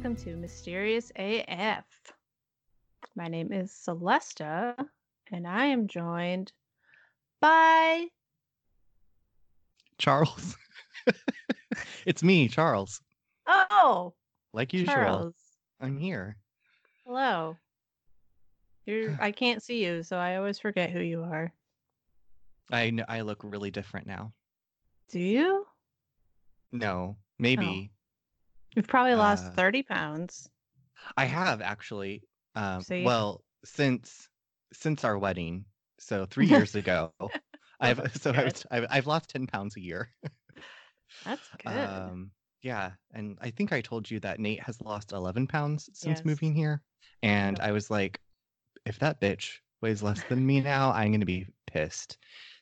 Welcome to Mysterious AF. My name is Celesta, and I am joined by Charles. it's me, Charles. oh Like usual, Charles. I'm here. Hello. You're I can't see you, so I always forget who you are. I kn- I look really different now. Do you? No, maybe oh. You've probably lost Uh, 30 pounds. I have actually. Um, See? well, since since our wedding, so three years ago, I've so. I've, I've I've lost ten pounds a year. That's good. Um, yeah, and I think I told you that Nate has lost eleven pounds since Yes. moving here, and. I was like, if that bitch weighs less than me now, I'm gonna be pissed.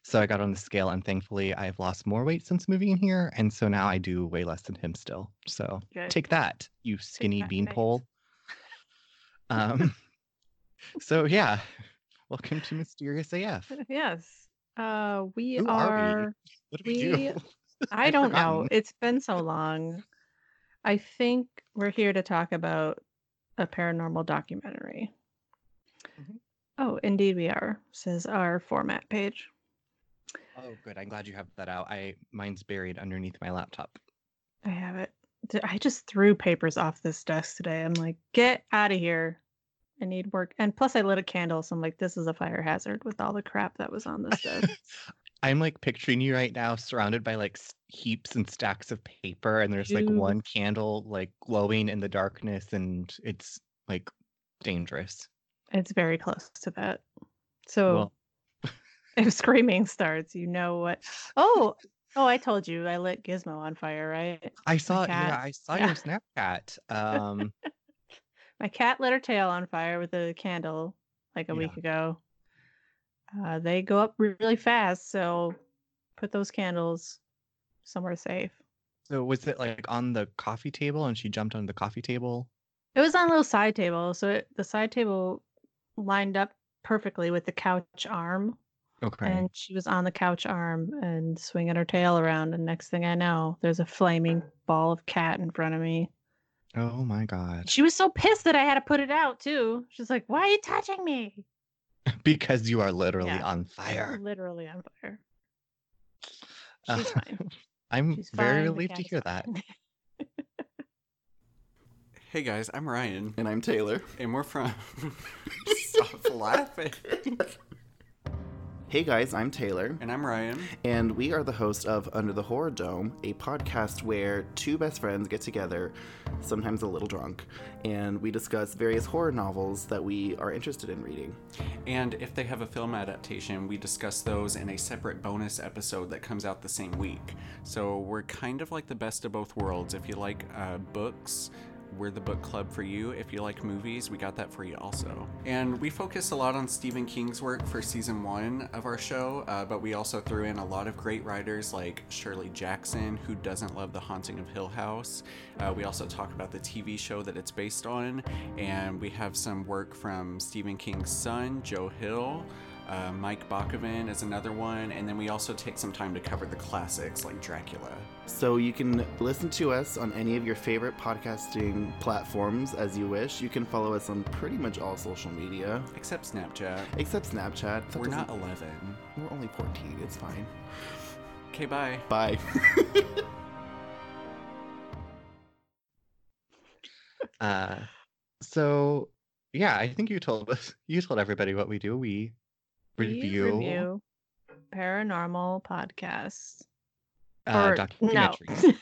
So I got on the scale, and thankfully, I've lost more weight since moving in here, and so now I do way less than him still. So Good. take that, you skinny beanpole. Um. so yeah, welcome to Mysterious AF. yes. Uh we Who are we? are do we, We- do? I don't know. It's been so long. I think we're here to talk about a paranormal documentary. Mhm. Oh, indeed we are, says our format page. Oh, good. I'm glad you have that out. I mine's buried underneath my laptop. I have it. I just threw papers off this desk today. I'm like, get out of here. I need work. And plus, I lit a candle. So I'm like, this is a fire hazard with all the crap that was on this desk. I'm like picturing you right now surrounded by like heaps and stacks of paper and there's like one candle like glowing in the darkness and it's like dangerous. it's very close to that. So Well, if screaming starts, you know what. Oh, oh, I told you I lit Gizmo on fire, right? I saw yeah. I saw Yeah. your Snapchat. Um My cat lit her tail on fire with a candle like a week ago. Uh, they go up really fast, so put those candles somewhere safe. so was it like on the coffee table and she jumped on the coffee table? It was on a little side table, so it, the side table lined up perfectly with the couch arm, Okay. and she was on the couch arm and swinging her tail around. And next thing I know, there's a flaming ball of cat in front of me. oh my god. She was so pissed that I had to put it out too. She's like, "Why are you touching me?" because you are literally Yeah. on fire. Literally on fire. Uh, She's fine. I'm She's very fine, the relieved to is hear that. fine. Hey guys, I'm Ryan, And I'm Taylor. and we're from. Stop laughing. Hey guys, I'm Taylor. And I'm Ryan. And we are the host of Under the Horror Dome, a podcast where two best friends get together, sometimes a little drunk, and we discuss various horror novels that we are interested in reading. And if they have a film adaptation, we discuss those in a separate bonus episode that comes out the same week. So we're kind of like the best of both worlds. If you like uh, books, we're the book club for you. If you like movies, we got that for you also. And we focus a lot on Stephen King's work for season one of our show, uh, but we also threw in a lot of great writers like Shirley Jackson, who doesn't love The Haunting of Hill House. Uh, we also talk about the TV show that it's based on, and we have some work from Stephen King's son, Joe Hill. Uh, Mike Bakoven is another one, and then we also take some time to cover the classics like Dracula. So you can listen to us on any of your favorite podcasting platforms as you wish. You can follow us on pretty much all social media, Except Snapchat. except Snapchat. That We're not 11. We're only 14. It's fine. Okay, bye. Bye. Uh, so yeah, I think you told us, you told everybody what we do. We We review, review paranormal podcasts. uh, or- no. documentaries.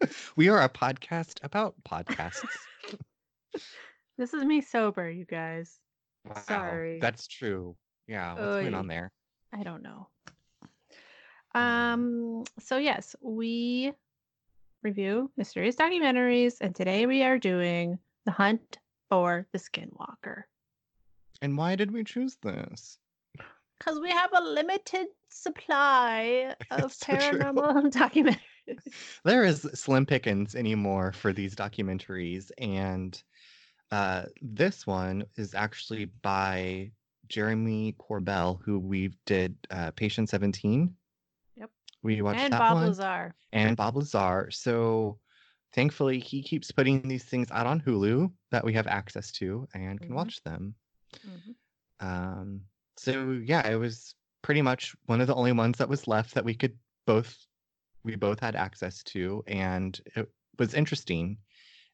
we are a podcast about podcasts. This is me sober, you guys. Wow, Sorry. that's true. Yeah, what's going on there? I don't know. Um, so yes, we review mysterious documentaries, and today we are doing The Hunt for the Skinwalker. And why did we choose this? Because we have a limited supply of It's so true. paranormal documentaries. There is slim pickings anymore for these documentaries, and uh, this one is actually by Jeremy Corbell, who we did uh, Patient 17. Yep. We watched and that Bob one. Lazar. and Bob Lazar. So thankfully he keeps putting these things out on Hulu that we have access to and can Mhm. watch them. Mhm. Um, so yeah, it was pretty much one of the only ones that was left that we could both we both had access to, and it was interesting.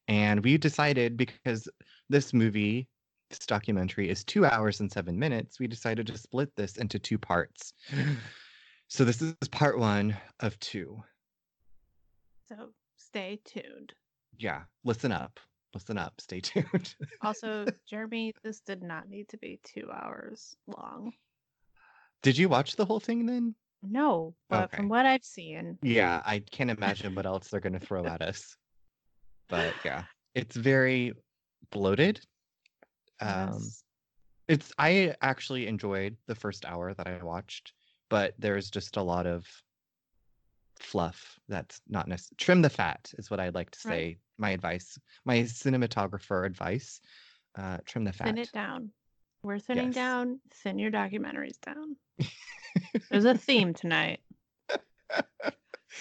And we decided because this movie, this documentary is two hours and seven minutes, we decided to split this into two parts. So this is part one of two. So stay tuned. Yeah, listen up. Listen up. Stay tuned. Also, Jeremy, this did not need to be two hours long. Did you watch the whole thing then? No, but Okay. from what I've seen, Yeah, I can't imagine what else they're going to throw at us. But yeah, it's very bloated. Um, yes. it's I actually enjoyed the first hour that I watched, but there's just a lot of fluff that's not necessary. Trim the fat is what I'd like to Right. say. My advice, my cinematographer advice. Uh, trim the fat. thin it down. We're thinning Yes. down. Thin your documentaries down. There's a theme tonight.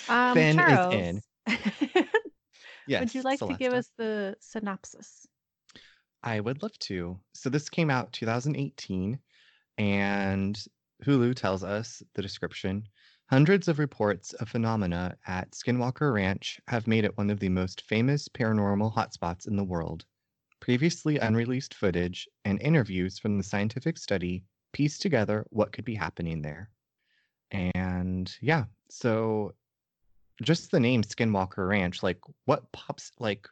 Um, Thin is in. yes. would you like to give us the synopsis? I would love to. So this came out 2018, and Hulu tells us the description. Hundreds of reports of phenomena at Skinwalker Ranch have made it one of the most famous paranormal hotspots in the world. Previously unreleased footage and interviews from the scientific study piece together what could be happening there. And yeah, so just the name Skinwalker Ranch, like what pops like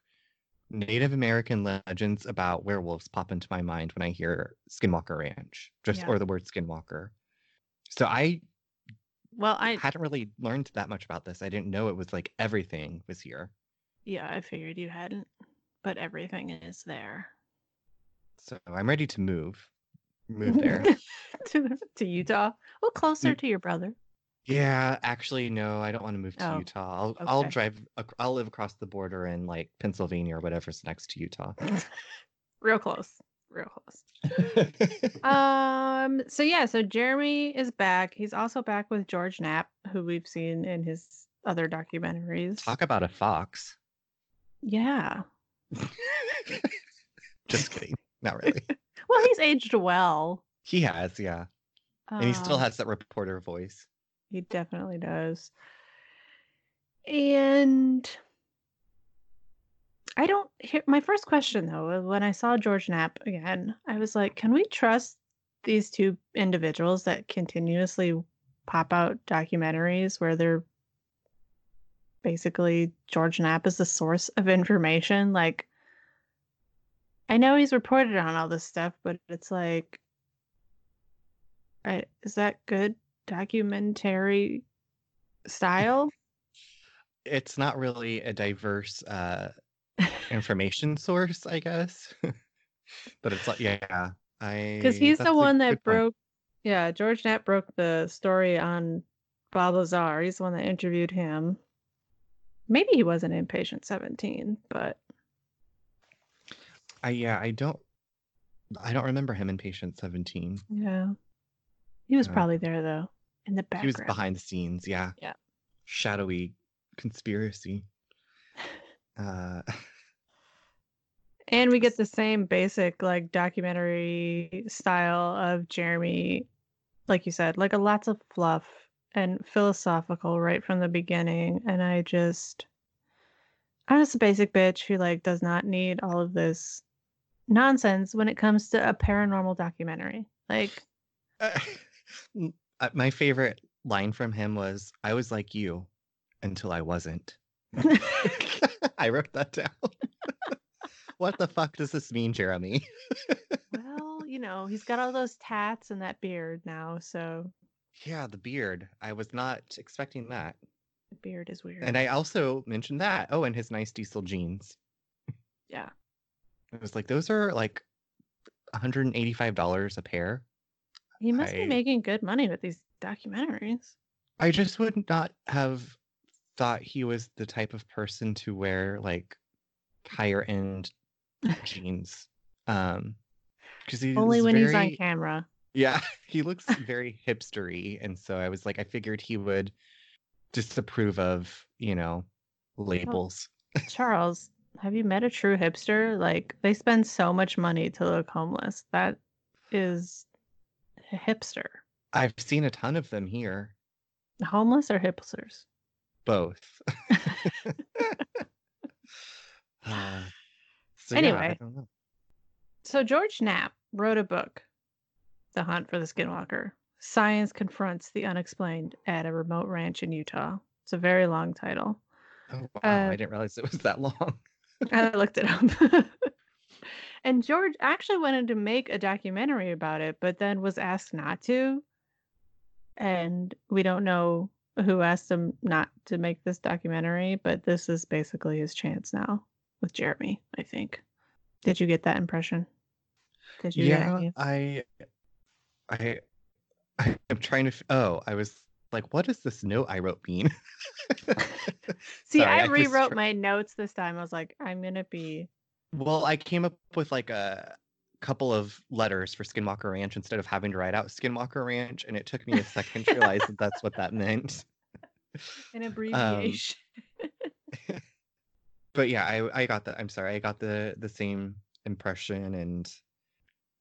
Native American legends about werewolves pop into my mind when I hear Skinwalker Ranch, just Yeah. or the word Skinwalker. So I Well, I hadn't really learned that much about this. I didn't know it was like everything was here. yeah, I figured you hadn't, but everything is there. So I'm ready to move. Move there. to to Utah. Well, closer Mm. to your brother. yeah, actually, no, I don't want to move to Oh, Utah. I'll I'll drive. I'll live across the border in like Pennsylvania or whatever's next to Utah. Real close. Real close. Um. So yeah. So Jeremy is back. He's also back with George Knapp, who we've seen in his other documentaries. Talk about a fox. Yeah. Just kidding. Not really. Well, he's aged well. He has, yeah. And he still Um, has that reporter voice. He definitely does. And I don't hear my first question though, when I saw George Knapp again, I was like, can we trust these two individuals that continuously pop out documentaries where they're basically George Knapp is the source of information? Like I know he's reported on all this stuff, but it's like I, is that good documentary style? It's not really a diverse uh, information source, I guess. but it's like, yeah, I Because he's the one that point. broke. Yeah, George Knapp broke the story on Bob Lazar. He's the one that interviewed him. Maybe he wasn't in Patient 17, but I yeah, I don't, I don't remember him in Patient Seventeen. yeah. He was Uh, probably there though, in the background. He was behind the scenes, yeah. Yeah. Shadowy conspiracy. Uh, And we get the same basic like documentary style of Jeremy, like you said, like a lots of fluff and philosophical right from the beginning. And I just, I'm just a basic bitch who like does not need all of this nonsense when it comes to a paranormal documentary. Like, uh, my favorite line from him was, "I was like you until I wasn't." I wrote that down. what the fuck does this mean, Jeremy? well, you know, he's got all those tats and that beard now, so Yeah, the beard. I was not expecting that. the beard is weird. And I also mentioned that. Oh, and his nice diesel jeans. yeah. I was like, those are like $185 a pair. He must be making good money with these documentaries. I just would not have thought he was the type of person to wear like higher end jeans. Um, because he's Only when he's on camera. Yeah, he looks very hipstery, and so I was like, I figured he would disapprove of, you know, labels. Charles, have you met a true hipster? Like they spend so much money to look homeless. That is a hipster. I've seen a ton of them here. Homeless or hipsters? Both. Uh, so yeah, Anyway. know. So George Knapp wrote a book, The Hunt for the Skinwalker. Science confronts the unexplained at a remote ranch in Utah. It's a very long title. Oh, wow, Uh, I didn't realize it was that long. I looked it up. and George actually wanted to make a documentary about it, but then was asked not to. And we don't know who asked him not to make this documentary, but this is basically his chance now with Jeremy, I think. Did you get that impression? Did you yeah, I, I, I'm trying to. Oh, I was like, what does this note I wrote mean? See, Sorry, I I rewrote my notes this time. I was like, I'm gonna be Well, I came up with like a couple of letters for Skinwalker Ranch instead of having to write out Skinwalker Ranch, and it took me a second to realize that that's what that meant. an abbreviation. But yeah, I I got that. I'm sorry, I got the the same impression, and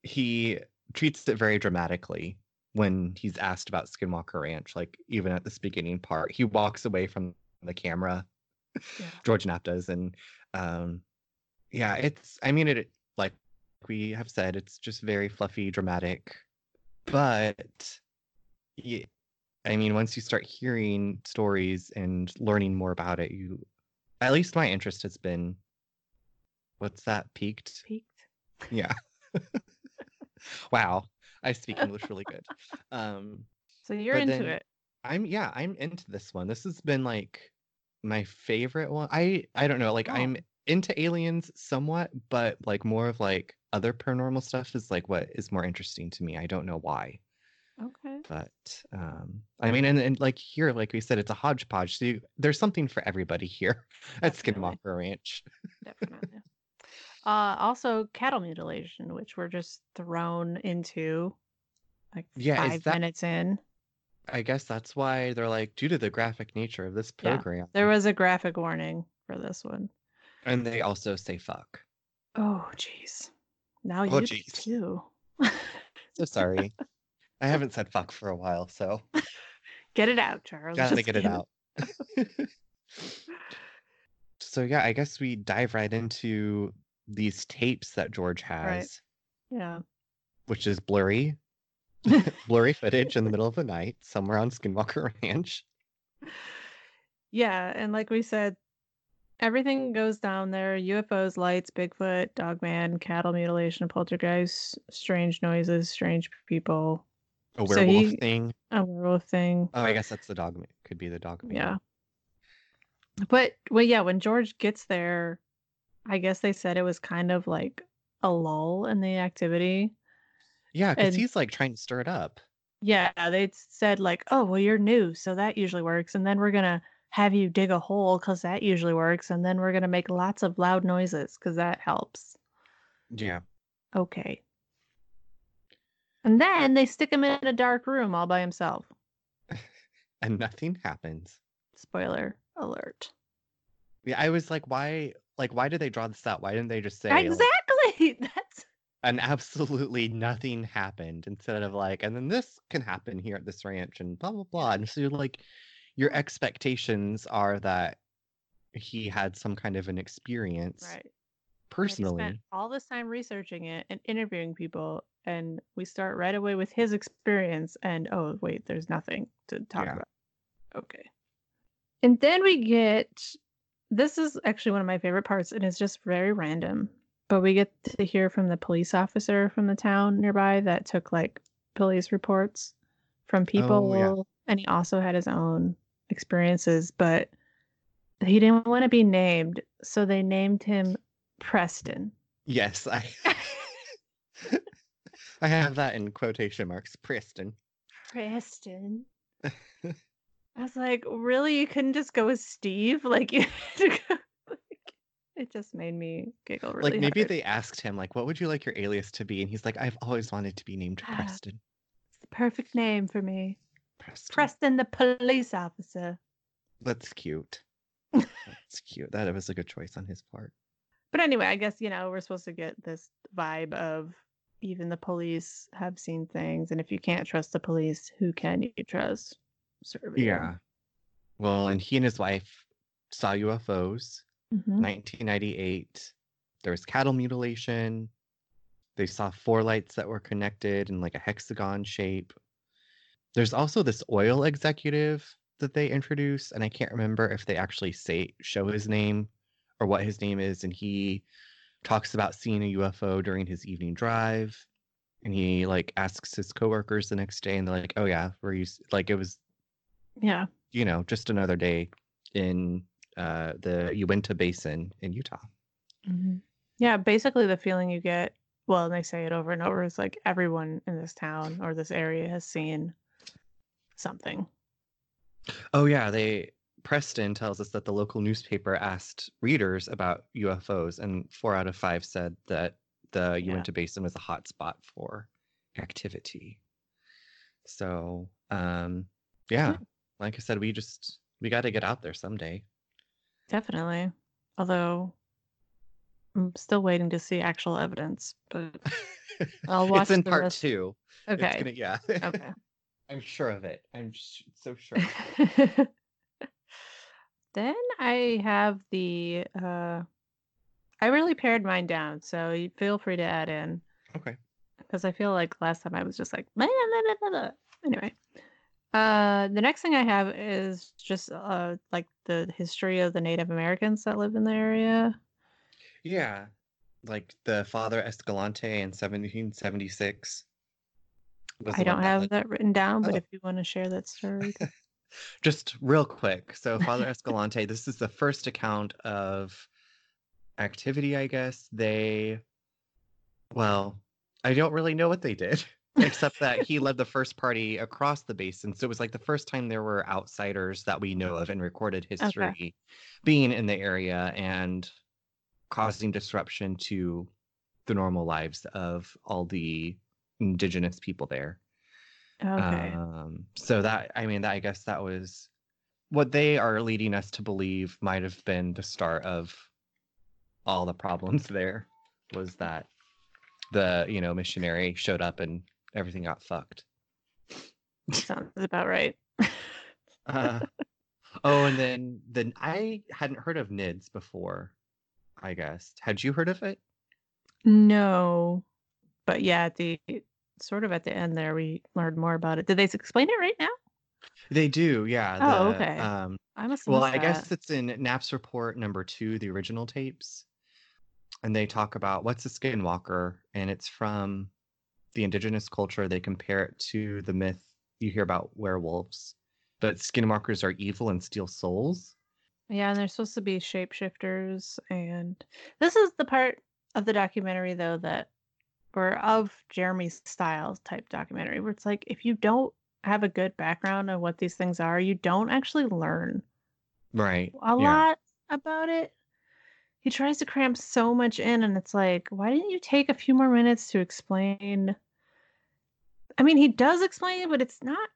he treats it very dramatically when he's asked about Skinwalker Ranch. Like even at this beginning part, he walks away from the camera. Yeah. George Knapp does, and um, yeah, it's. I mean, it like we have said, it's just very fluffy, dramatic, but yeah, I mean, once you start hearing stories and learning more about it, you, at least my interest has been. What's that? Peaked. Peaked. Yeah. wow, I speak English really good. Um, So you're into it. I'm yeah, I'm into this one. This has been like my favorite one. I I don't know, like Oh. I'm into aliens somewhat, but like more of like other paranormal stuff is like what is more interesting to me. I don't know why. Okay. But um I mean and, and like here, like we said, it's a hodgepodge. So you, there's something for everybody here at Definitely. Skinwalker Ranch. Definitely. uh, also, cattle mutilation, which we're just thrown into like Yeah, five that- minutes in. I guess that's why they're like, due to the graphic nature of this program. Yeah, program. There was a graphic warning for this one. and they also say fuck. Oh, jeez. Now Oh, you do too. So sorry. I haven't said fuck for a while, so Get it out, Charles. gotta Just get it out. so yeah, I guess we dive right into these tapes that George has, Right. Yeah. which is blurry, blurry footage in the middle of the night somewhere on Skinwalker Ranch. Yeah, and like we said, everything goes down there. UFOs, lights, Bigfoot, Dogman, cattle mutilation, poltergeist, strange noises, strange people, A So werewolf he- thing. a werewolf thing. Oh, I guess that's the dog. Could be the dog. Yeah. But well, yeah, when George gets there, I guess they said it was kind of like a lull in the activity. Yeah, because he's like trying to stir it up. Yeah, they said like, "Oh, well, you're new, so that usually works," and then we're gonna have you dig a hole because that usually works, and then we're gonna make lots of loud noises because that helps. Yeah. Okay. And uh then they stick him in a dark room all by himself. And nothing happens. Spoiler alert. Yeah, I was like, why? Like, why did they draw this out? Why didn't they just say like, Exactly. That's and absolutely nothing happened instead of like, and then this can happen here at this ranch and blah blah blah. And so you're like, your expectations are that he had some kind of an experience right. Personally. spent all this time researching it and interviewing people, and we start right away with his experience. And oh, wait, there's nothing to talk Yeah. about. Okay. And then we get this is actually one of my favorite parts, and it's just very random. But we get to hear from the police officer from the town nearby that took like police reports from people, Oh, yeah. and he also had his own experiences, but he didn't want to be named, so they named him Preston. Yes, I. I have that in quotation marks, Preston. Preston. I was like, really? You couldn't just go with Steve? Like, you had to go, like, it just made me giggle really like maybe hard. they asked him like, "What would you like your alias to be?" And he's like, "I've always wanted to be named Ah. Preston." It's the perfect name for me. Preston. Preston, the police officer. That's cute. That's cute. That was a good choice on his part. But anyway, I guess, you know, we're supposed to get this vibe of even the police have seen things. And if you can't trust the police, who can you trust? Yeah. Well, and he and his wife saw UFOs. Mhm. 1998. There was cattle mutilation. They saw four lights that were connected in like a hexagon shape. There's also this oil executive that they introduce, and I can't remember if they actually say show his name or what his name is, and he talks about seeing a UFO during his evening drive. And he like asks his coworkers the next day, and they're like, "Oh yeah, were you like it was Yeah. you know just another day in uh, the Uinta Basin in Utah." Mhm. Yeah. Basically, the feeling you get, well, and they say it over and over, is like everyone in this town or this area has seen something. Oh yeah, they Preston tells us that the local newspaper asked readers about UFOs, and four out of five said that the Yeah. Uinta Basin was a hot spot for activity. So, um, yeah, like I said, we just we got to get out there someday. Definitely. Although I'm still waiting to see actual evidence, but I'll watch it's in part rest- two. Okay. gonna- yeah. Okay. I'm sure of it. I'm sh- so sure. then I have the uh I really pared mine down, so you feel free to add in okay. because I feel like last time I was just like "Blah, blah, blah, blah, blah." anyway. Uh the next thing I have is just uh like the history of the Native Americans that live in the area. Yeah, like the Father Escalante in 1776. I don't have led- that written down, but Oh. if you want to share that story. Just real quick. So, Father Escalante, this is the first account of activity, I guess. They, well, I don't really know what they did, except that he led the first party across the basin. So, it was like the first time there were outsiders that we know of in recorded history being in the area and causing disruption to the normal lives of all the indigenous people there. Okay. Um, so that I mean, that I guess that was what they are leading us to believe might have been the start of all the problems there. Was that the you know missionary showed up and everything got fucked. Sounds about right. Uh, oh, and then then I hadn't heard of NIDS before. I guess had you heard of it? No, but yeah, the sort of at the end there, we learned more about it. Did they explain it right now? They do, yeah. Oh, okay. Um, I must. Well, I guess it's in Knapp's report number two, the original tapes. And they talk about what's a skinwalker, and it's from the indigenous culture. They compare it to the myth you hear about werewolves. But skinwalkers are evil and steal souls. Yeah, and they're supposed to be shapeshifters, and this is the part of the documentary though that, or of Jeremy's Styles type documentary, where it's like if you don't have a good background on what these things are, you don't actually learn Right. a yeah. lot about it. He tries to cram so much in, and it's like, why didn't you take a few more minutes to explain? I mean, he does explain it, but it's not.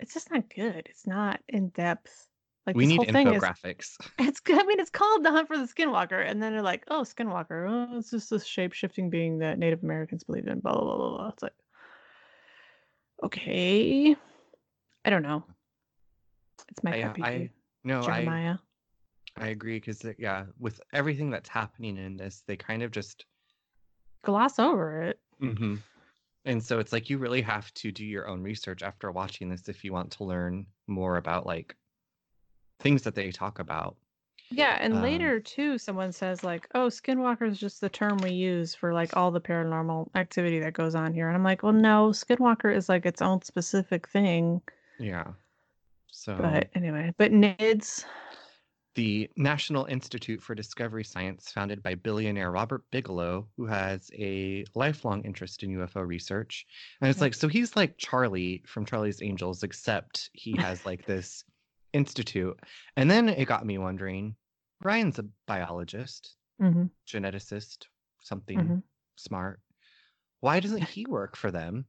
It's just not good. It's not in depth. Like we need thing is. infographics. It's. good- I mean, it's called the Hunt for the Skinwalker, and then they're like, oh, Skinwalker. Oh, it's just this shape shifting being that Native Americans believe in. Blah blah blah blah. blah. It's like, okay, I don't know. It's my I, uh, I no, I Jeremiah. I agree because yeah, with everything that's happening in this, they kind of just Gloss over it. hmm And so it's like you really have to do your own research after watching this if you want to learn more about like things that they talk about. Yeah, and Um, later too, someone says like, "Oh, skinwalker is just the term we use for like all the paranormal activity that goes on here." And I'm like, "Well, no, skinwalker is like its own specific thing." Yeah. So But anyway, but NIDS, the National Institute for Discovery Science, founded by billionaire Robert Bigelow, who has a lifelong interest in UFO research. And it's Yeah. like, so he's like Charlie from Charlie's Angels, except he has like this institute. And then it got me wondering Ryan's a biologist, Mhm, geneticist, something mhm. smart. Why doesn't he work for them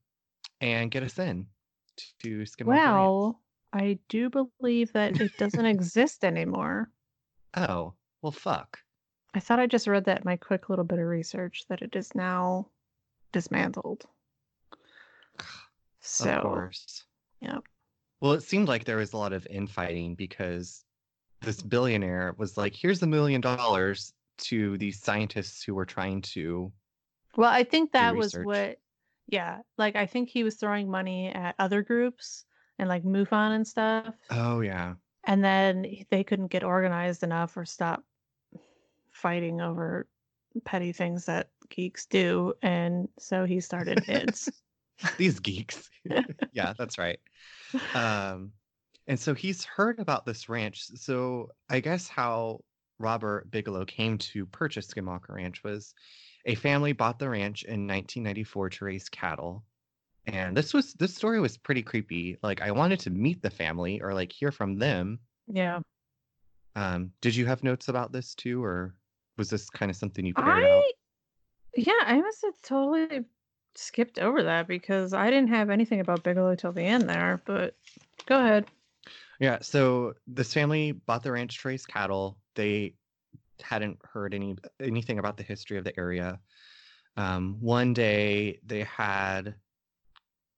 and get us in to Ranch? well, I do believe that it doesn't exist anymore. Oh, well, fuck. I thought I just read that in my quick little bit of research that it is now dismantled. So, of course. yep. Well, it seemed like there was a lot of infighting because this billionaire was like, here's a million dollars to these scientists who were trying to. well, I think that was what, yeah, like I think he was throwing money at other groups and like MUFON and stuff. Oh, yeah. and then they couldn't get organized enough or stop fighting over petty things that geeks do and so he started NIDS. These geeks. yeah, that's right. Um, and so he's heard about this ranch. So I guess how Robert Bigelow came to purchase Skinwalker Ranch was a family bought the ranch in 1994 to raise cattle. And this was this story was pretty creepy. Like I wanted to meet the family or like hear from them. yeah Um, did you have notes about this too, or was this kind of something you paired out? yeah i must have totally skipped over that because i didn't have anything about bigelow till the end there but go ahead Yeah, so this family bought the ranch to raise cattle. They hadn't heard any anything about the history of the area. Um, one day they had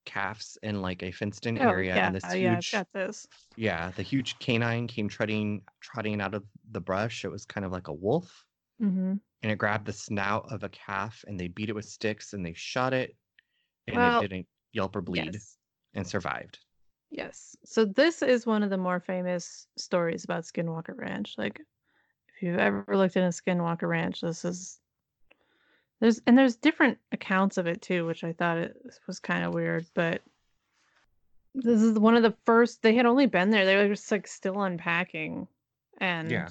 calves in like a fenced-in oh area, yeah and this yeah huge, got this yeah, the huge canine came trotting trotting out of the brush. It was kind of like a wolf, hmm and it grabbed the snout of a calf, and they beat it with sticks, and they shot it, and Well, it didn't yelp or bleed, yes and survived. Yes. So this is one of the more famous stories about Skinwalker Ranch. Like if you've ever looked into Skinwalker Ranch, this is there's and there's different accounts of it too, which I thought it was kind of weird, but this is one of the first they had only been there. They were just like still unpacking. And Yeah.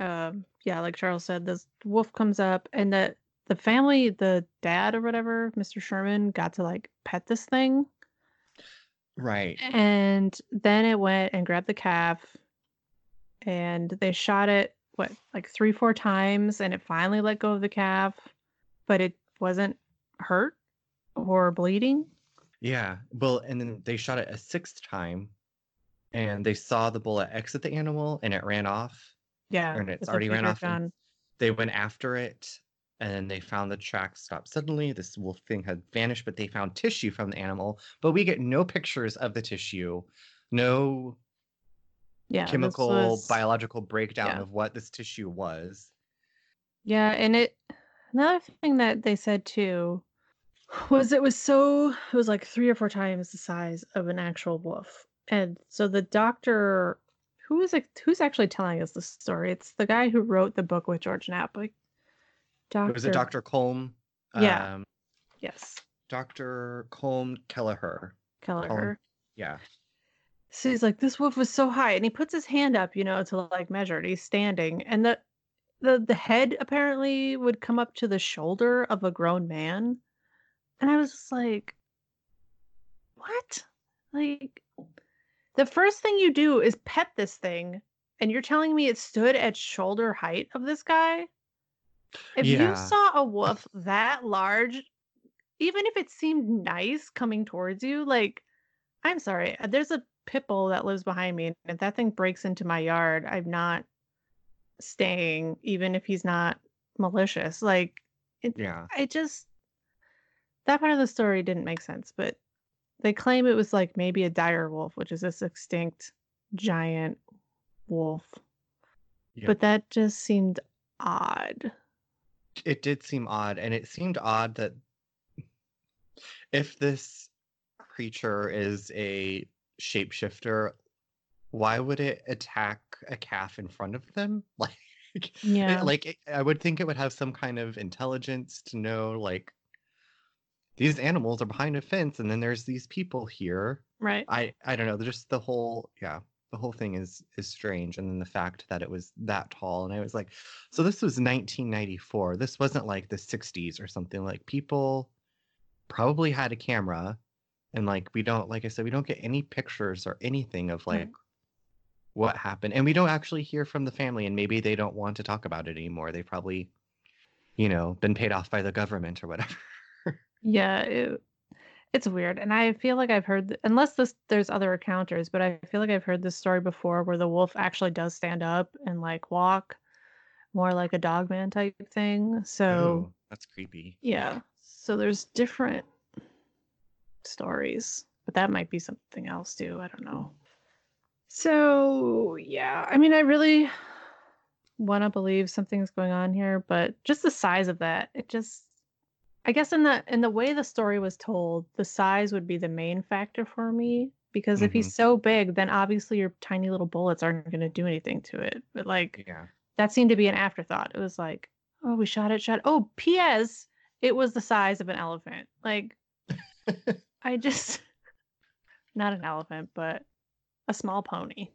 um yeah, like Charles said, this wolf comes up and the the family, the dad or whatever, Mr. Sherman, got to like pet this thing. Right. And then it went and grabbed the calf and they shot it, what, like three, four times, and it finally let go of the calf, but it wasn't hurt or bleeding. Yeah. Well, and then they shot it a sixth time and they saw the bullet exit the animal and it ran off. Yeah. And it's already ran off and gun. They went after it and they found the track stopped suddenly. This wolf thing had vanished, but they found tissue from the animal. But we get no pictures of the tissue, no Yeah. chemical, was- biological breakdown yeah. of what this tissue was. Yeah, and it another thing that they said too was it was so it was like three or four times the size of an actual wolf. And so the doctor who is it who's actually telling us the story? It's the guy who wrote the book with George Knapp. Like Doctor Was it Dr. Colm? Yeah. Um, Yes. Dr. Colm Kelleher. Kelleher. Yeah. So he's like, this wolf was so high, and he puts his hand up, you know, to like measure it. He's standing, and the the the head apparently would come up to the shoulder of a grown man, and I was just like, what? Like, the first thing you do is pet this thing, and you're telling me it stood at shoulder height of this guy? If you saw a wolf that large, even if it seemed nice coming towards you, like I'm sorry, uh, there's a pit bull that lives behind me, and if that thing breaks into my yard, I'm not staying, even if he's not malicious. Like, it, Yeah. I just that part of the story didn't make sense, but they claim it was like maybe a dire wolf, which is this extinct giant wolf. Yep. But that just seemed odd. it did seem odd and it seemed odd that if this creature is a shapeshifter why would it attack a calf in front of them like it- Yeah. like it- i would think it would have some kind of intelligence to know like these animals are behind a fence and then there's these people here Right. i i don't know just the whole yeah the whole thing is is strange and then the fact that it was that tall and i was like so this was 1994 this wasn't like the 60s or something like people probably had a camera and like we don't like i said we don't get any pictures or anything of Right. like what happened and we don't actually hear from the family and maybe they don't want to talk about it anymore they probably you know been paid off by the government or whatever Yeah, it, It's weird, and I feel like I've heard th- unless this there's other encounters, but I feel like I've heard this story before where the wolf actually does stand up and like walk, more like a dogman type thing. So Oh, that's creepy. yeah, so there's different stories, but that might be something else too. I don't know. So yeah, I mean, I really want to believe something's going on here, but just the size of that, it just I guess in the in the way the story was told, the size would be the main factor for me because if Mhm. he's so big, then obviously your tiny little bullets aren't going to do anything to it. But like Yeah. that seemed to be an afterthought. It was like, oh, we shot it, shot. Oh, P.S. It was the size of an elephant. Like I just not an elephant, but a small pony.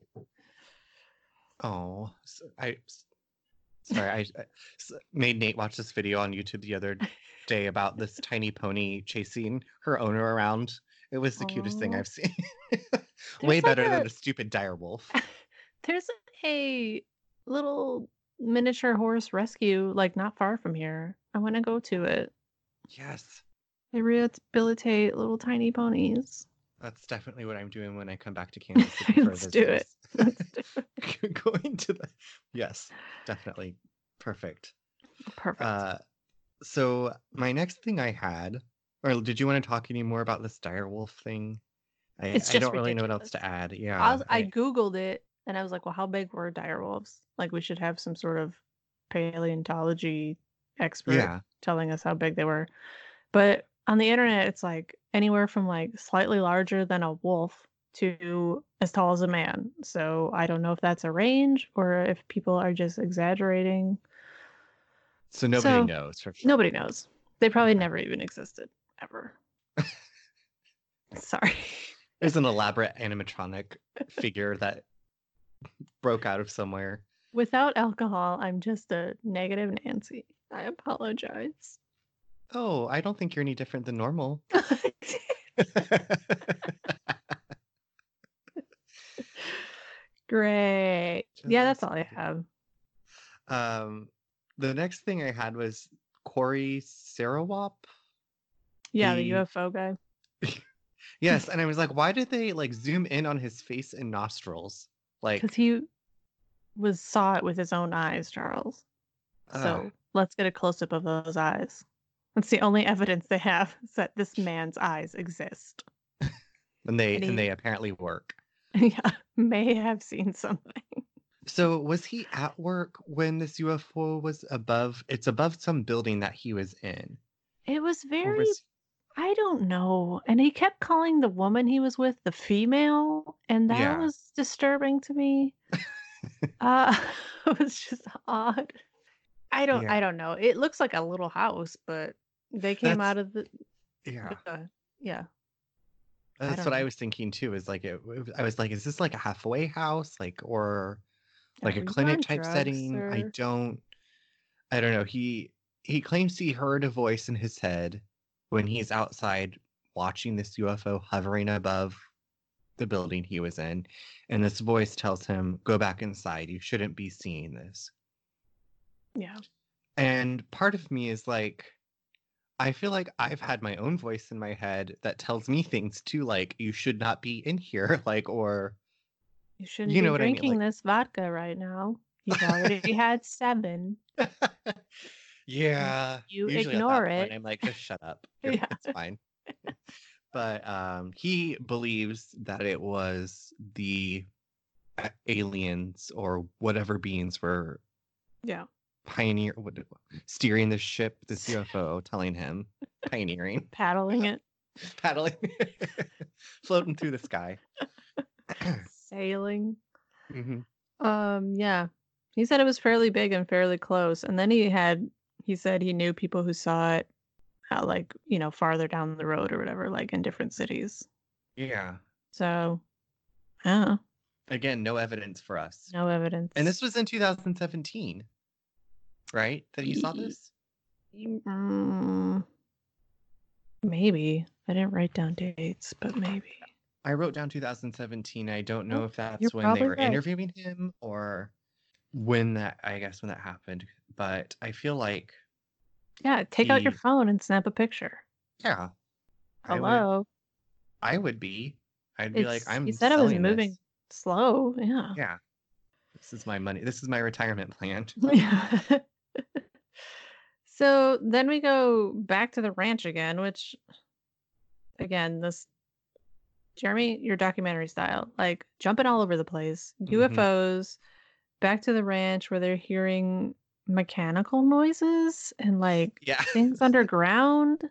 Oh, I sorry. I made Nate watch this video on YouTube the other day about this tiny pony chasing her owner around. It was the cutest thing oh. I've seen. Way like better than a- stupid dire wolf. There's a little miniature horse rescue like not far from here. I want to go to it. Yes, They rehabilitate little tiny ponies. that's definitely what I'm doing when I come back to Kansas City Let's do it. Going to the yes, definitely perfect. Perfect. Uh, so my next thing I had, or did you want to talk any more about this dire wolf thing? I, I don't really know what else to add. Yeah, I, was, I googled it and I was like, well, how big were dire wolves? Like, we should have some sort of paleontology expert yeah, telling us how big they were. But on the internet, it's like anywhere from like slightly larger than a wolf to as tall as a man. So I don't know if that's a range or if people are just exaggerating. so nobody So, knows sure. Nobody knows. They probably never even existed ever. Sorry. There's an elaborate animatronic figure that broke out of somewhere. Without alcohol, I'm just a negative Nancy. I apologize. Oh, I don't think you're any different than normal. Great. Yeah, that's all I have. um, the next thing I had was Corey Sarawap. Yeah, the The- UFO guy. Yes, and I was like, why did they like zoom in on his face and nostrils? Like, Because he was saw it with his own eyes, Charles. So let's get a close up of those eyes. That's the only evidence they have is that this man's eyes exist. and they and he- and they apparently work. yeah, may have seen something. So was he at work when this UFO was above? It's above some building that he was in. It was very was- I don't know. And he kept calling the woman he was with the female, and that Yeah. was disturbing to me. uh it was just odd. I don't Yeah. I don't know. It looks like a little house, but they came That's- out of the yeah, uh, yeah. I that's don't what I was thinking too. Is like it, I was like, is this like a halfway house, like or like Are a clinic type setting? I don't. I don't know. He he claims he heard a voice in his head when he's outside watching this UFO hovering above the building he was in, and this voice tells him, "Go back inside. You shouldn't be seeing this." Yeah. And part of me is like, I feel like I've had my own voice in my head that tells me things too, like you should not be in here, like or You shouldn't You know be what I mean, drinking like- this vodka right now. You've already had seven. yeah. You usually at that ignore point, it. I'm like, just shut up. You're- Yeah. It's fine. but um, he believes that it was the aliens or whatever beings were Yeah. Pioneer what, steering the ship, the cfo telling him pioneering. Paddling it, paddling, floating through the sky. sailing. Mhm. Um, yeah. He said it was fairly big and fairly close. And then he had he said he knew people who saw it out like, you know, farther down the road or whatever, like in different cities. Yeah. So I. Again, no evidence for us. No evidence. And this was in 2017, right? That you saw this? Mm, maybe. I didn't write down dates, but maybe. I wrote down 2017. I don't know Oh, if that's when they were right. interviewing him or when that, I guess, when that happened. But I feel like, Yeah, take out your phone and snap a picture. yeah, I would- hello. I would be. I'd be like, I'm. you said I was moving this. slow. Yeah. Yeah. This is my money. This is my retirement plan. So then we go back to the ranch again, which again, this Jeremy, your documentary style, like jumping all over the place. Mhm. UFOs, back to the ranch where they're hearing mechanical noises and like Yeah. things underground.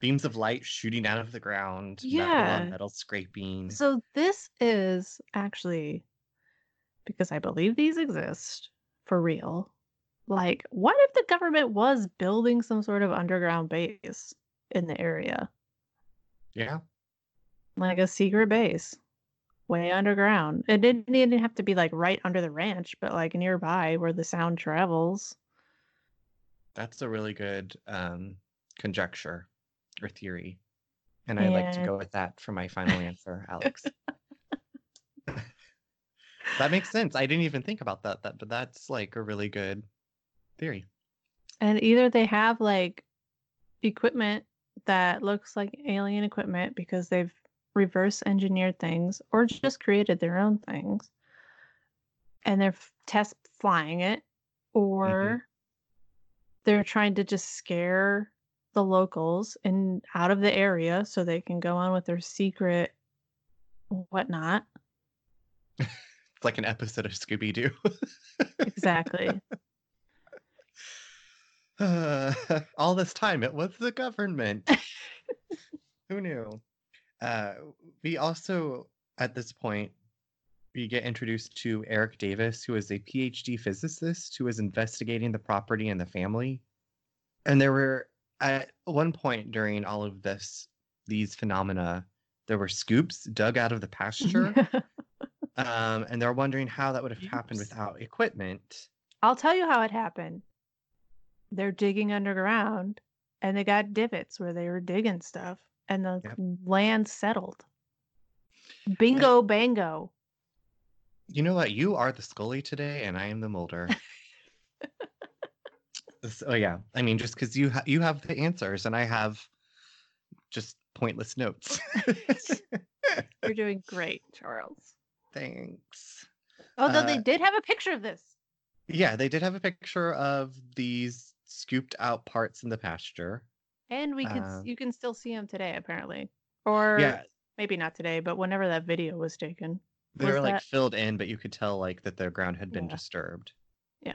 Beams of light shooting out of the ground. Yeah. on metal scraping. So this is actually because I believe these exist for real. Like, what if the government was building some sort of underground base in the area? yeah. Like a secret base way underground. It didn't even have to be like right under the ranch, but like nearby where the sound travels. That's a really good um, conjecture or theory. And I like to go with that for my final answer, Alex. that makes sense. I didn't even think about that, that but that's like a really good theory. And either they have like equipment that looks like alien equipment because they've reverse engineered things or just created their own things and they're f- test flying it mm-hmm. or they're trying to just scare the locals and out of the area so they can go on with their secret whatnot It's like an episode of Scooby Doo. exactly all this time it was the government. Who knew? Uh, we also, at this point, we get introduced to Eric Davis, who is a PhD physicist who is investigating the property and the family. And there were, at one point during all of this, these phenomena, there were scoops dug out of the pasture. um, and they're wondering how that would have happened without equipment. I'll tell you how it happened. They're digging underground and they got divots where they were digging stuff and the Yep. land settled. Bingo bango. You know what? You are the Scully today, and I am the Mulder. so yeah, I mean, just because you ha- you have the answers, and I have just pointless notes. You're doing great, Charles. Thanks. Although they Uh, did have a picture of this. Yeah, they did have a picture of these scooped out parts in the pasture. And we could uh, you can still see them today apparently. Or yeah, maybe not today, but whenever that video was taken. they was were like that- filled in, but you could tell like that the ground had been Yeah. disturbed. Yeah.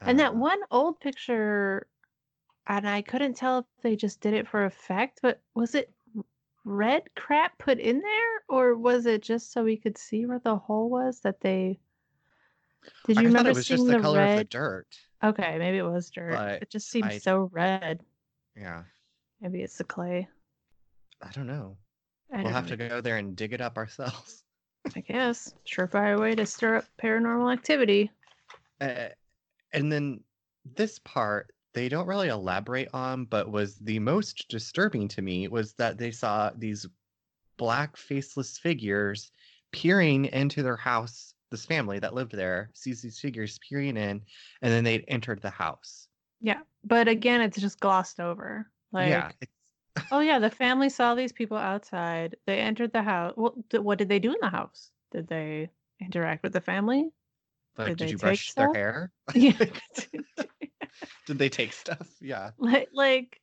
And that Uh, one old picture, and I couldn't tell if they just did it for effect, but was it red crap put in there, or was it just so we could see where the hole was that they? Did you thought remember it was seeing just the, the, color of the red? dirt. Okay, maybe it was dirt. but it just seems I- so red. Yeah, Maybe it's the clay. I don't know. I We'll don't have know. to go there and dig it up ourselves. I guess surefire way to stir up paranormal activity. Uh, and then this part they don't really elaborate on, but was the most disturbing to me was that they saw these black faceless figures peering into their house. This family that lived there sees these figures peering in, and then they entered the house. Yeah, but again, it's just glossed over. Like, yeah, oh yeah, the family saw these people outside. They entered the house. Well, th- what did they do in the house? Did they interact with the family? like, Did did, you brush their hair? Yeah. did they take stuff? Yeah. like, like,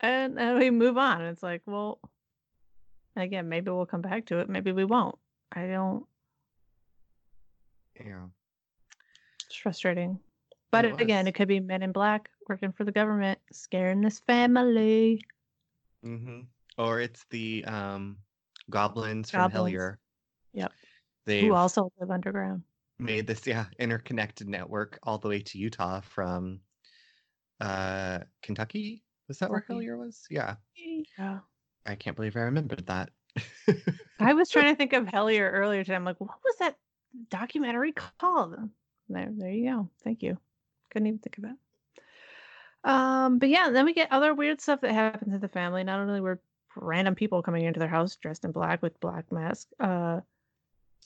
and, and we move on. It's like, well, again, maybe we'll come back to it. Maybe we won't. I don't. Yeah. It's frustrating. But It again, it could be men in black working for the government, scaring this family. hmm Or it's the um goblins from Hellier. Yep. They Who also live underground. made this yeah interconnected network all the way to Utah from uh Kentucky. Was that where Hellier was? Yeah. Yeah. I can't believe I remembered that. I was trying to think of Hellier earlier today. I'm like, what was that documentary called? There, there you go. Thank you. Couldn't even think of it. Um, but yeah, then we get other weird stuff that happens to the family. Not only were random people coming into their house dressed in black with black masks, uh,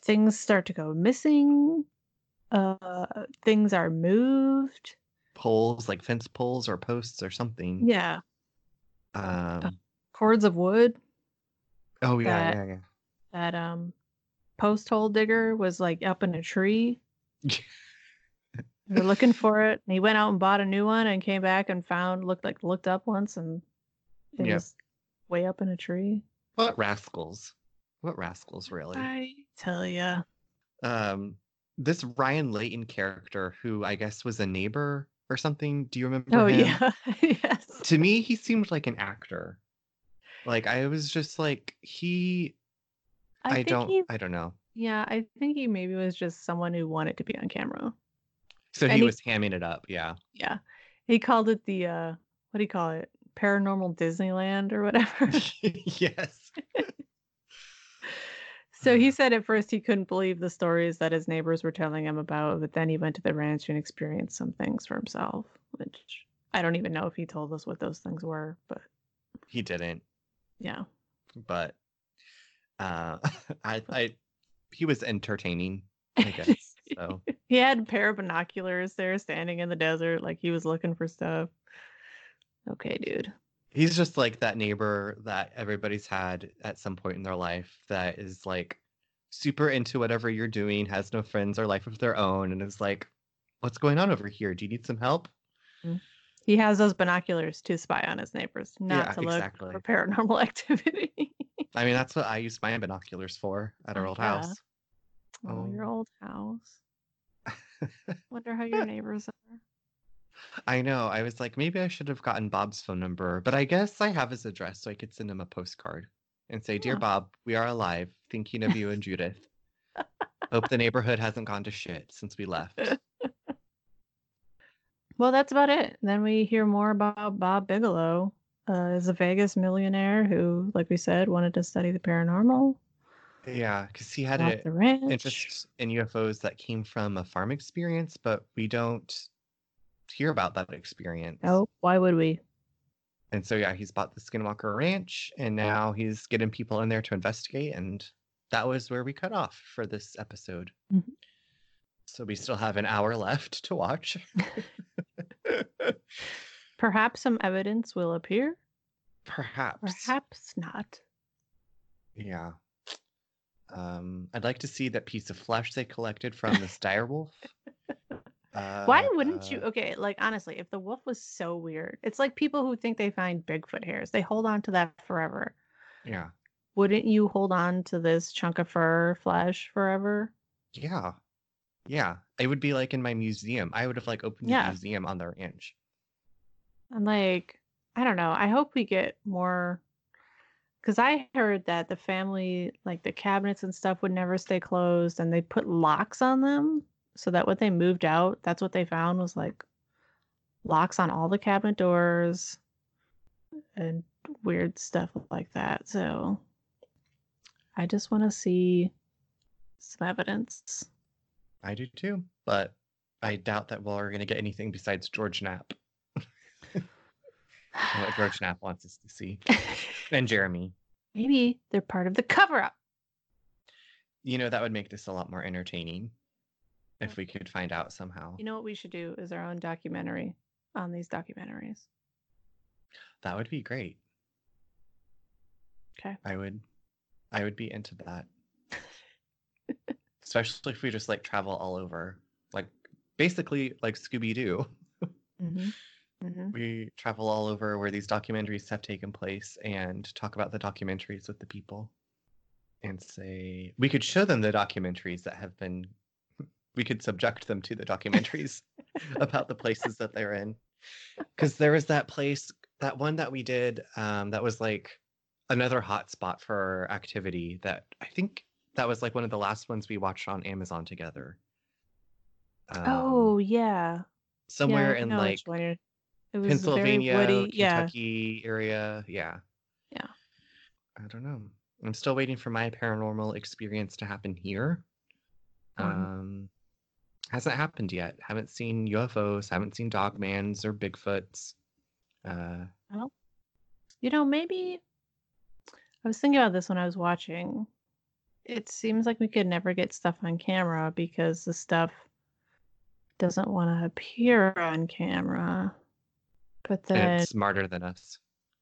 things start to go missing. Uh, things are moved. poles like fence poles or posts or something. Yeah, Um cords of wood Oh yeah, That- yeah, yeah. that um post hole digger was like up in a tree. They were looking for it. And he went out and bought a new one and came back and found looked like looked up once and it Yep. was way up in a tree. What rascals? What rascals, really? I tell ya. Um, this Ryan Layton character, who I guess was a neighbor or something. Do you remember Oh him? yeah. yes. To me, he seemed like an actor. Like I was just like he. I, think don't. he- I don't know. yeah, I think he maybe was just someone who wanted to be on camera. So he he- was hamming it up. Yeah. Yeah. He called it the uh what do you call it? Paranormal Disneyland or whatever. yes. so he said at first he couldn't believe the stories that his neighbors were telling him about, but then he went to the ranch and experienced some things for himself, which I don't even know if he told us what those things were, but He didn't. yeah. But uh, I. I. He was entertaining. I guess. So. he had a pair of binoculars there standing in the desert like he was looking for stuff. Okay, dude. He's just like that neighbor that everybody's had at some point in their life that is like super into whatever you're doing, has no friends or life of their own, and is like, What's going on over here? Do you need some help? He has those binoculars to spy on his neighbors, not Yeah, to look exactly. for paranormal activity. I mean, that's what I use my binoculars for at our Oh, old yeah. house. oh, your Oh. old house. Wonder how your neighbors are. I know. I was like, maybe I should have gotten Bob's phone number, but I guess I have his address, so I could send him a postcard and say, Dear Yeah. Bob, we are alive, thinking of you and Judith. Hope the neighborhood hasn't gone to shit since we left. Well, that's about it. Then we hear more about Bob Bigelow uh, is a Vegas millionaire who, like we said, wanted to study the paranormal. Yeah, because he had an interest in UFOs that came from a farm experience, but we don't hear about that experience. Oh, why would we? And so, yeah, he's bought the Skinwalker Ranch, and now he's getting people in there to investigate. And that was where we cut off for this episode. Mhm. So we still have an hour left to watch. Perhaps some evidence will appear. Perhaps. Perhaps not. Yeah. Um, I'd like to see that piece of flesh they collected from this dire wolf. Why wouldn't you? Uh, Okay, like honestly, if the wolf was so weird, it's like people who think they find Bigfoot hairs. They hold on to that forever. Yeah. Wouldn't you hold on to this chunk of fur flesh forever? Yeah. Yeah. It would be like in my museum. I would have like opened Yeah. a museum on their ranch. I'm like, I don't know. I hope we get more because I heard that the family, like the cabinets and stuff, would never stay closed and they put locks on them so that when they moved out, that's what they found was like locks on all the cabinet doors and weird stuff like that. So I just want to see some evidence. I do too, but I doubt that we're going to get anything besides George Knapp. What George Knapp wants us to see. And Jeremy. Maybe they're part of the cover up. You know, that would make this a lot more entertaining if we could find out somehow. You know what we should do is our own documentary on these documentaries. That would be great. Okay. I would I would be into that. Especially if we just like travel all over. Like basically like Scooby Doo. Mm-hmm. Mm-hmm. We travel all over where these documentaries have taken place and talk about the documentaries with the people. And say we could show them the documentaries that have been we could subject them to the documentaries about the places that they're in. Because there was that place, that one that we did, um, that was like another hot spot for activity that I think that was like one of the last ones we watched on Amazon together. Um, oh yeah, somewhere yeah, in like which one you're- it was Pennsylvania, Very woody. Yeah, Kentucky area. Yeah. Yeah. I don't know. I'm still waiting for my paranormal experience to happen here. Mhm. Um, hasn't happened yet. Haven't seen UFOs. Haven't seen Dogmans or Bigfoots. Uh, you know maybe I was thinking about this when I was watching. It seems like we could never get stuff on camera because the stuff doesn't want to appear on camera. But then it's smarter than us.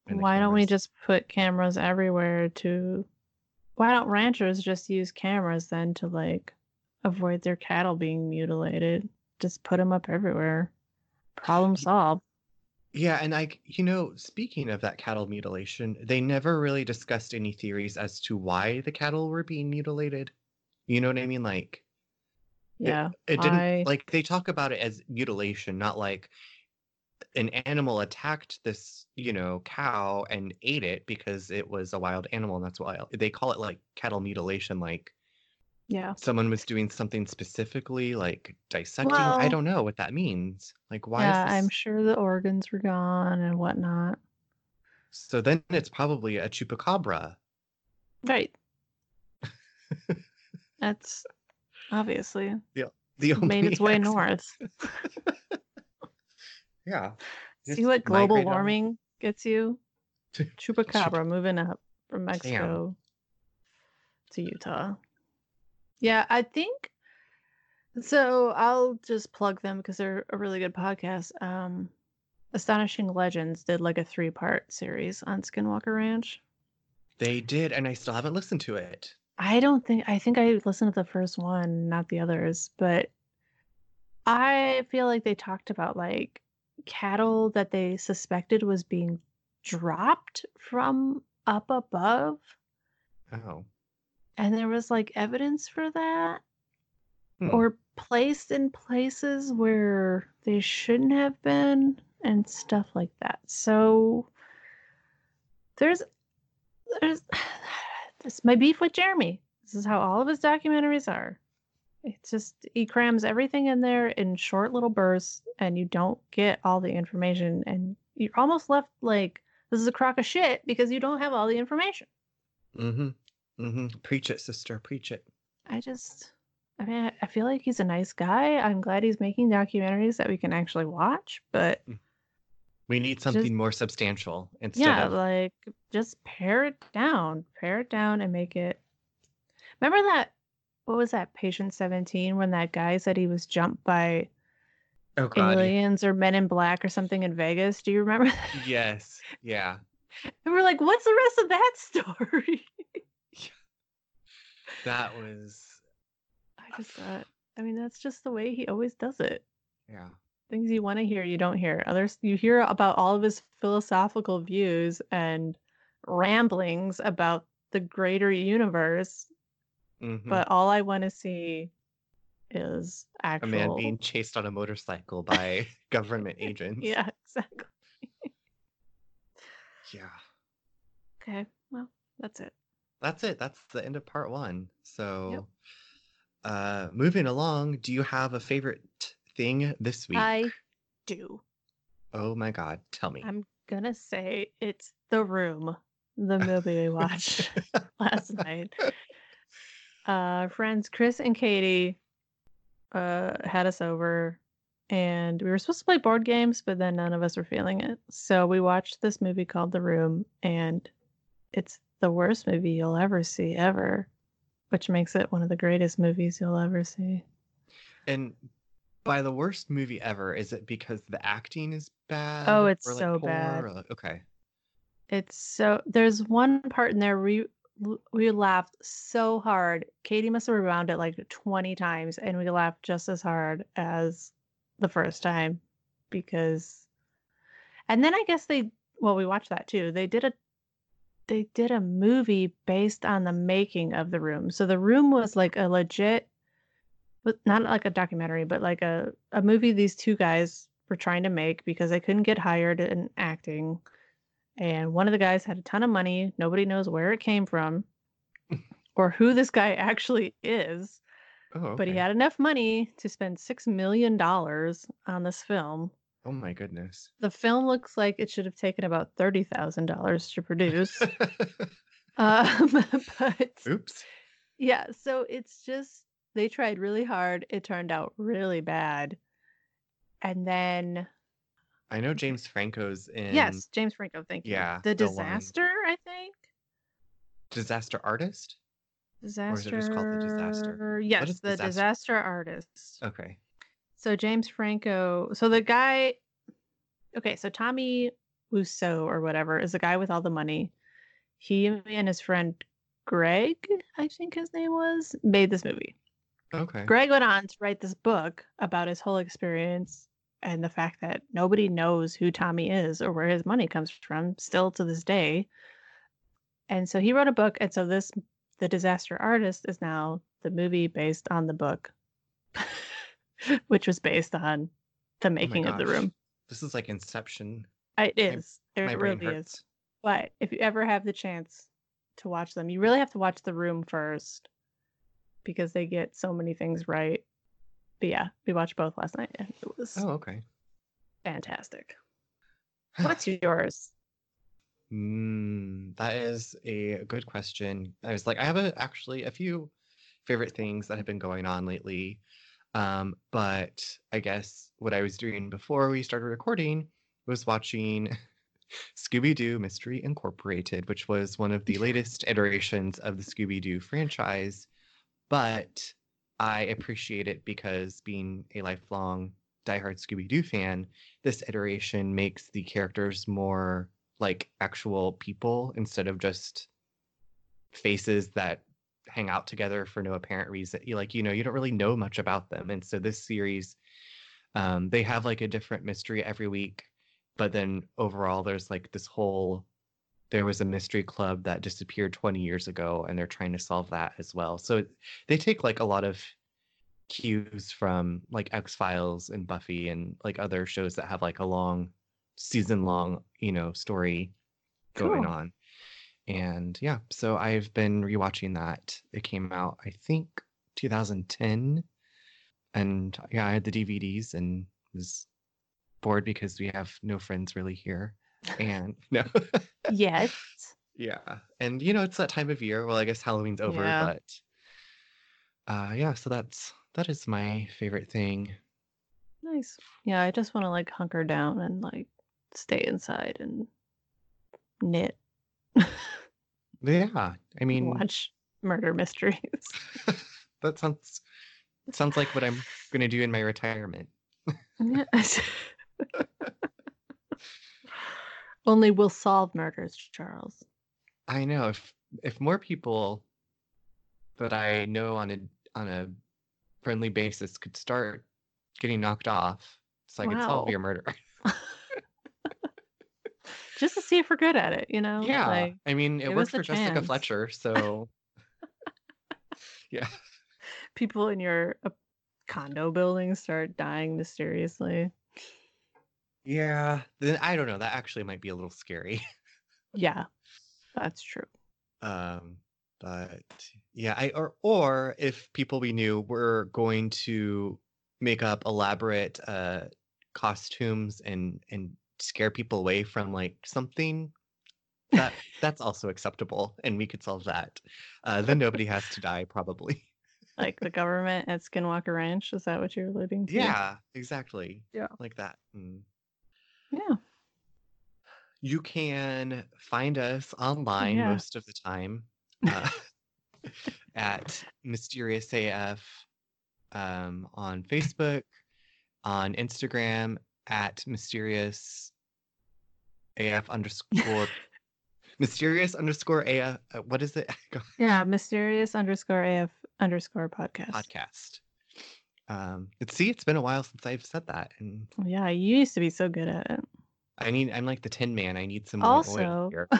Why don't we just put cameras everywhere to why don't ranchers just use cameras then to like avoid their cattle being mutilated? Just put them up everywhere. Problem solved. Yeah, and like, you know, speaking of that cattle mutilation, they never really discussed any theories as to why the cattle were being mutilated. You know what I mean? Like, it- Yeah. it, didn't I- like they talk about it as mutilation, not like an animal attacked this, you know, cow and ate it because it was a wild animal, and that's why they call it like cattle mutilation, like Yeah. someone was doing something specifically, like dissecting. I don't know what that means. Like, why yeah, is this? I'm sure the organs were gone and whatnot. So then it's probably a chupacabra. Right. That's obviously Yeah. The only made its way north. Yeah. See what global on. warming gets you? Chupacabra moving up from Mexico to Utah. Yeah, I think so. I'll just plug them because they're a really good podcast. Um, Astonishing Legends did like a three part series on Skinwalker Ranch. They did, and I still haven't listened to it. I don't think I think I listened to the first one, not the others, but I feel like they talked about like cattle that they suspected was being dropped from up above Oh. and there was like evidence for that Hmm. or placed in places where they shouldn't have been and stuff like that. So there's there's this my beef with Jeremy. This is how all of his documentaries are. It's just he crams everything in there in short little bursts and you don't get all the information and you're almost left like this is a crock of shit because you don't have all the information. Mm-hmm. Mm-hmm. Preach it, sister. Preach it. I just, I mean, I- feel like he's a nice guy. I'm glad he's making documentaries that we can actually watch. But We need something more substantial instead yeah, of like just pare it down, pare it down, and make it. Remember that? What was that? Patient 17 when that guy said he was jumped by oh aliens or Men in Black or something in Vegas. Do you remember that? Yes. Yeah. And we're like, what's the rest of that story? That was I just thought, I mean, that's just the way he always does it. yeah. things you want to hear you don't hear others you hear about all of his philosophical views and ramblings about the greater universe Mhm. but all i want to see is a man being chased on a motorcycle by government agents. yeah exactly Yeah. okay well that's it That's it. That's the end of part one. So uh moving along, do you have a favorite thing this week? i do Oh my god, tell me. i'm gonna say it's the room the movie we watched last night uh friends chris and katie uh had us over and we were supposed to play board games but then none of us were feeling it so we watched this movie called the room and it's the worst movie you'll ever see ever which makes it one of the greatest movies you'll ever see And by the worst movie ever, is it because the acting is bad? Oh, it's like, so poor, bad. like- okay. It's so there's one part in there we we laughed so hard. Katie must have rewound it like 20 times and we laughed just as hard as the first time because and then I guess they well we watched that too. They did a they did a movie based on the making of the room. So the room was like a legit but not like a documentary, but like a, a movie these two guys were trying to make because they couldn't get hired in acting and one of the guys had a ton of money. Nobody knows where it came from or who this guy actually is, Oh, but he had enough money to spend six million dollars on this film. Oh my goodness. The film looks like it should have taken about thirty thousand dollars to produce. um, but Oops. yeah, so it's just they tried really hard. It turned out really bad, and then I know James Franco's in yes, James Franco. Thank you. yeah, the the one- disaster. I think. Disaster Artist. Disaster. Or is it just called The Disaster? Yes, the Disaster? disaster artist. Okay. So James Franco. So the guy. Okay, so Tommy Wiseau or whatever is the guy with all the money. He and his friend Greg, I think his name was, made this movie. Okay. Greg went on to write this book about his whole experience and the fact that nobody knows who Tommy is or where his money comes from still to this day. And so he wrote a book and so this The Disaster Artist is now the movie based on the book which was based on the Oh making of the room. This is like Inception. It is. My It brain really is. hurts. But if you ever have the chance to watch them, you really have to watch The Room first because they get so many things right. But yeah, we watched both last night and it was Oh, okay. fantastic. What's yours? Mm, that is a good question. I was like, I have a, actually a few favorite things that have been going on lately. Um, but I guess what I was doing before we started recording was watching Scooby Doo Mystery Incorporated, which was one of the latest iterations of the Scooby Doo franchise. But I appreciate it because being a lifelong diehard Scooby Doo fan, this iteration makes the characters more like actual people instead of just faces that hang out together for no apparent reason. Like, you know, you don't really know much about them. And so this series, um, they have like a different mystery every week, but then overall there's like this whole there was a mystery club that disappeared 20 years ago and they're trying to solve that as well. So they take like a lot of cues from like X-Files and Buffy and like other shows that have like a long season long, you know, story going Cool. on. And yeah, so I've been rewatching that. It came out, I think, 2010. And yeah, I had the DVDs and was bored because we have no friends really here. And no. Yes. yeah. And you know, it's that time of year. Well, I guess Halloween's over, Yeah. but uh yeah, so that's that is my favorite thing. Nice. Yeah, I just want to like hunker down and like stay inside and knit. Yeah. I mean watch murder mysteries. that sounds sounds like what I'm gonna do in my retirement. Only we'll solve murders, Charles. I know if if more people that I know on a on a friendly basis could start getting knocked off, so I could solve Wow. your murder. Just to see if we're good at it, you know? yeah, Like I mean, it worked for Jessica. Fletcher, so yeah. people in your uh, condo building start dying mysteriously. Yeah, then I don't know. That actually might be a little scary. Yeah, that's true. Um, but yeah, I or or if people we knew were going to make up elaborate uh costumes and and scare people away from like something that that's also acceptable and we could solve that. Uh then nobody has to die probably. Like the government at Skinwalker Ranch. Is that what you're alluding to? Yeah, exactly. Yeah. Like that. Mm. Yeah. You can find us online Yeah. most of the time uh, at Mysterious AF um, on Facebook, on Instagram at Mysterious AF underscore Mysterious underscore AF. uh, What is it? Yeah. Mysterious underscore AF underscore podcast. Podcast. Um, it's, see, it's been a while since I've said that, and Yeah, you used to be so good at it. I need. I'm like the Tin Man. I need some more Also, oil here.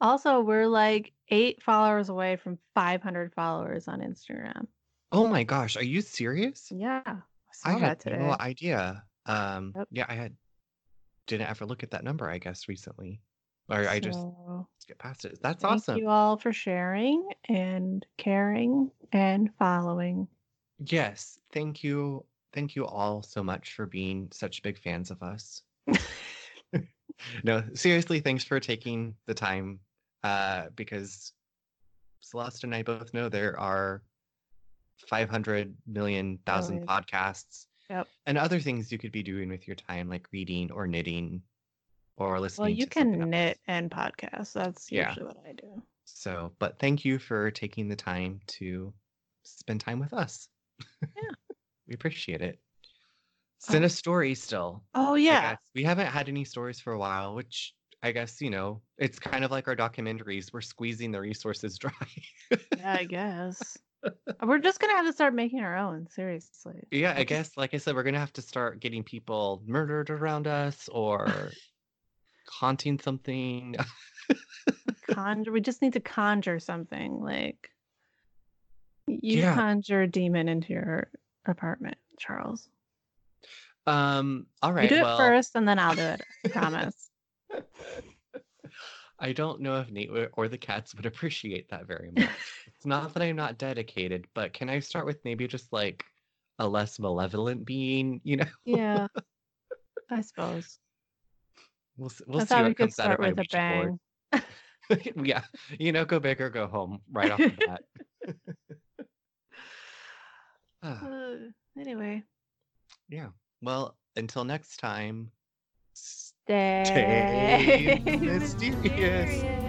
Also, we're like eight followers away from 500 followers on Instagram. Oh my gosh, are you serious? Yeah, I saw I that had today. no idea. Um, Yep. yeah, I had didn't ever look at that number. I guess recently, or I just So, skip past it. That's thank awesome. Thank you all for sharing and caring and following. Yes, thank you, thank you all so much for being such big fans of us. no, seriously, thanks for taking the time. Uh, because Celeste and I both know there are 500 million thousand Million. podcasts Yep. and other things you could be doing with your time, like reading or knitting or listening. Well, you can knit and podcast. That's Yeah. usually what I do. So, but thank you for taking the time to spend time with us. Yeah. we appreciate it. Send oh. us stories still. Oh yeah. We haven't had any stories for a while, which I guess, you know, it's kind of like our documentaries. We're squeezing the resources dry. Yeah, I guess. Uh, we're just gonna have to start making our own, seriously. yeah, I guess, like I said, we're going to have to start getting people murdered around us or haunting something. conjure we just need to conjure something like you Yeah. conjure a demon into your apartment, Charles. Um, all You right. do it first and then I'll do it. I promise. I don't know if Nate or the cats would appreciate that very much. it's not that I'm not dedicated, but can I start with maybe just like a less malevolent being? You know, Yeah. I suppose. we'll we'll I see what we comes out of start my with a bang. yeah, you know, go big or go home right off the bat. Uh, anyway. yeah. Well, until next time. s- Stay mysterious.